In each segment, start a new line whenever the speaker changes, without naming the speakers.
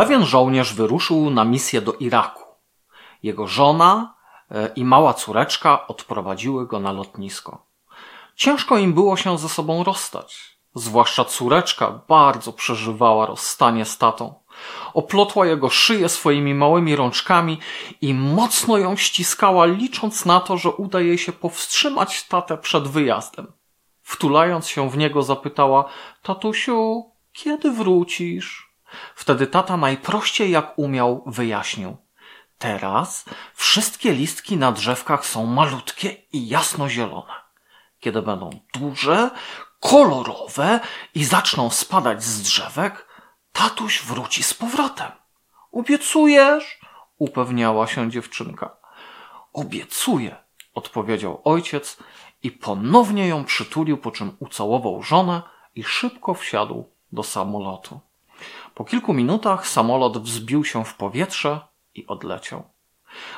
Pewien żołnierz wyruszył na misję do Iraku. Jego żona e, i mała córeczka odprowadziły go na lotnisko. Ciężko im było się ze sobą rozstać. Zwłaszcza córeczka bardzo przeżywała rozstanie z tatą. Oplotła jego szyję swoimi małymi rączkami i mocno ją ściskała, licząc na to, że uda jej się powstrzymać tatę przed wyjazdem. Wtulając się w niego zapytała, tatusiu, kiedy wrócisz? Wtedy tata najprościej jak umiał wyjaśnił. Teraz wszystkie listki na drzewkach są malutkie i jasnozielone. Kiedy będą duże, kolorowe i zaczną spadać z drzewek, tatuś wróci z powrotem. Obiecujesz? upewniała się dziewczynka. Obiecuję, odpowiedział ojciec i ponownie ją przytulił, po czym ucałował żonę i szybko wsiadł do samolotu. Po kilku minutach samolot wzbił się w powietrze i odleciał.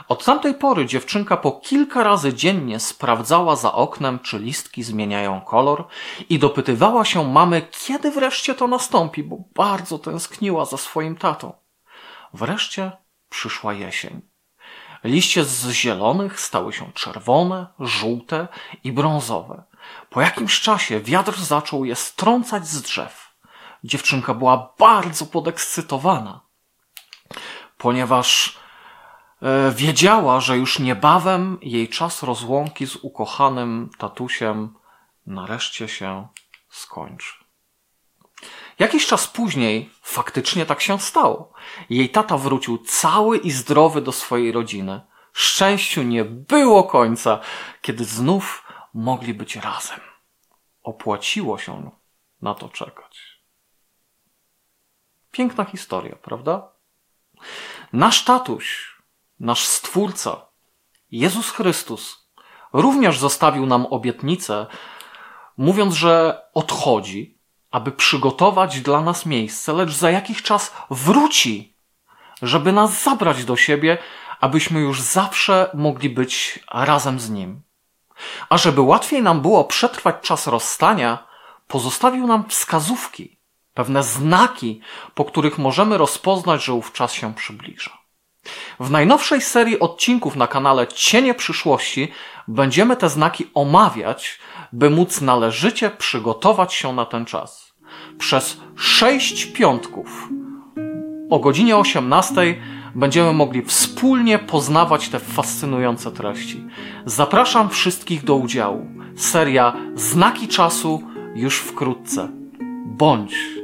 Od tamtej pory dziewczynka po kilka razy dziennie sprawdzała za oknem, czy listki zmieniają kolor i dopytywała się mamy, kiedy wreszcie to nastąpi, bo bardzo tęskniła za swoim tatą. Wreszcie przyszła jesień. Liście z zielonych stały się czerwone, żółte i brązowe. Po jakimś czasie wiatr zaczął je strącać z drzew. Dziewczynka była bardzo podekscytowana, ponieważ e, wiedziała, że już niebawem jej czas rozłąki z ukochanym tatusiem nareszcie się skończy. Jakiś czas później faktycznie tak się stało. Jej tata wrócił cały i zdrowy do swojej rodziny. Szczęściu nie było końca, kiedy znów mogli być razem. Opłaciło się na to czekać. Piękna historia, prawda? Nasz tatuś, nasz stwórca, Jezus Chrystus, również zostawił nam obietnicę, mówiąc, że odchodzi, aby przygotować dla nas miejsce, lecz za jakiś czas wróci, żeby nas zabrać do siebie, abyśmy już zawsze mogli być razem z Nim. A żeby łatwiej nam było przetrwać czas rozstania, pozostawił nam wskazówki, pewne znaki, po których możemy rozpoznać, że ów czas się przybliża. W najnowszej serii odcinków na kanale Cienie Przyszłości będziemy te znaki omawiać, by móc należycie przygotować się na ten czas. Przez sześć piątków o godzinie 18 będziemy mogli wspólnie poznawać te fascynujące treści. Zapraszam wszystkich do udziału. Seria Znaki Czasu już wkrótce. Bądź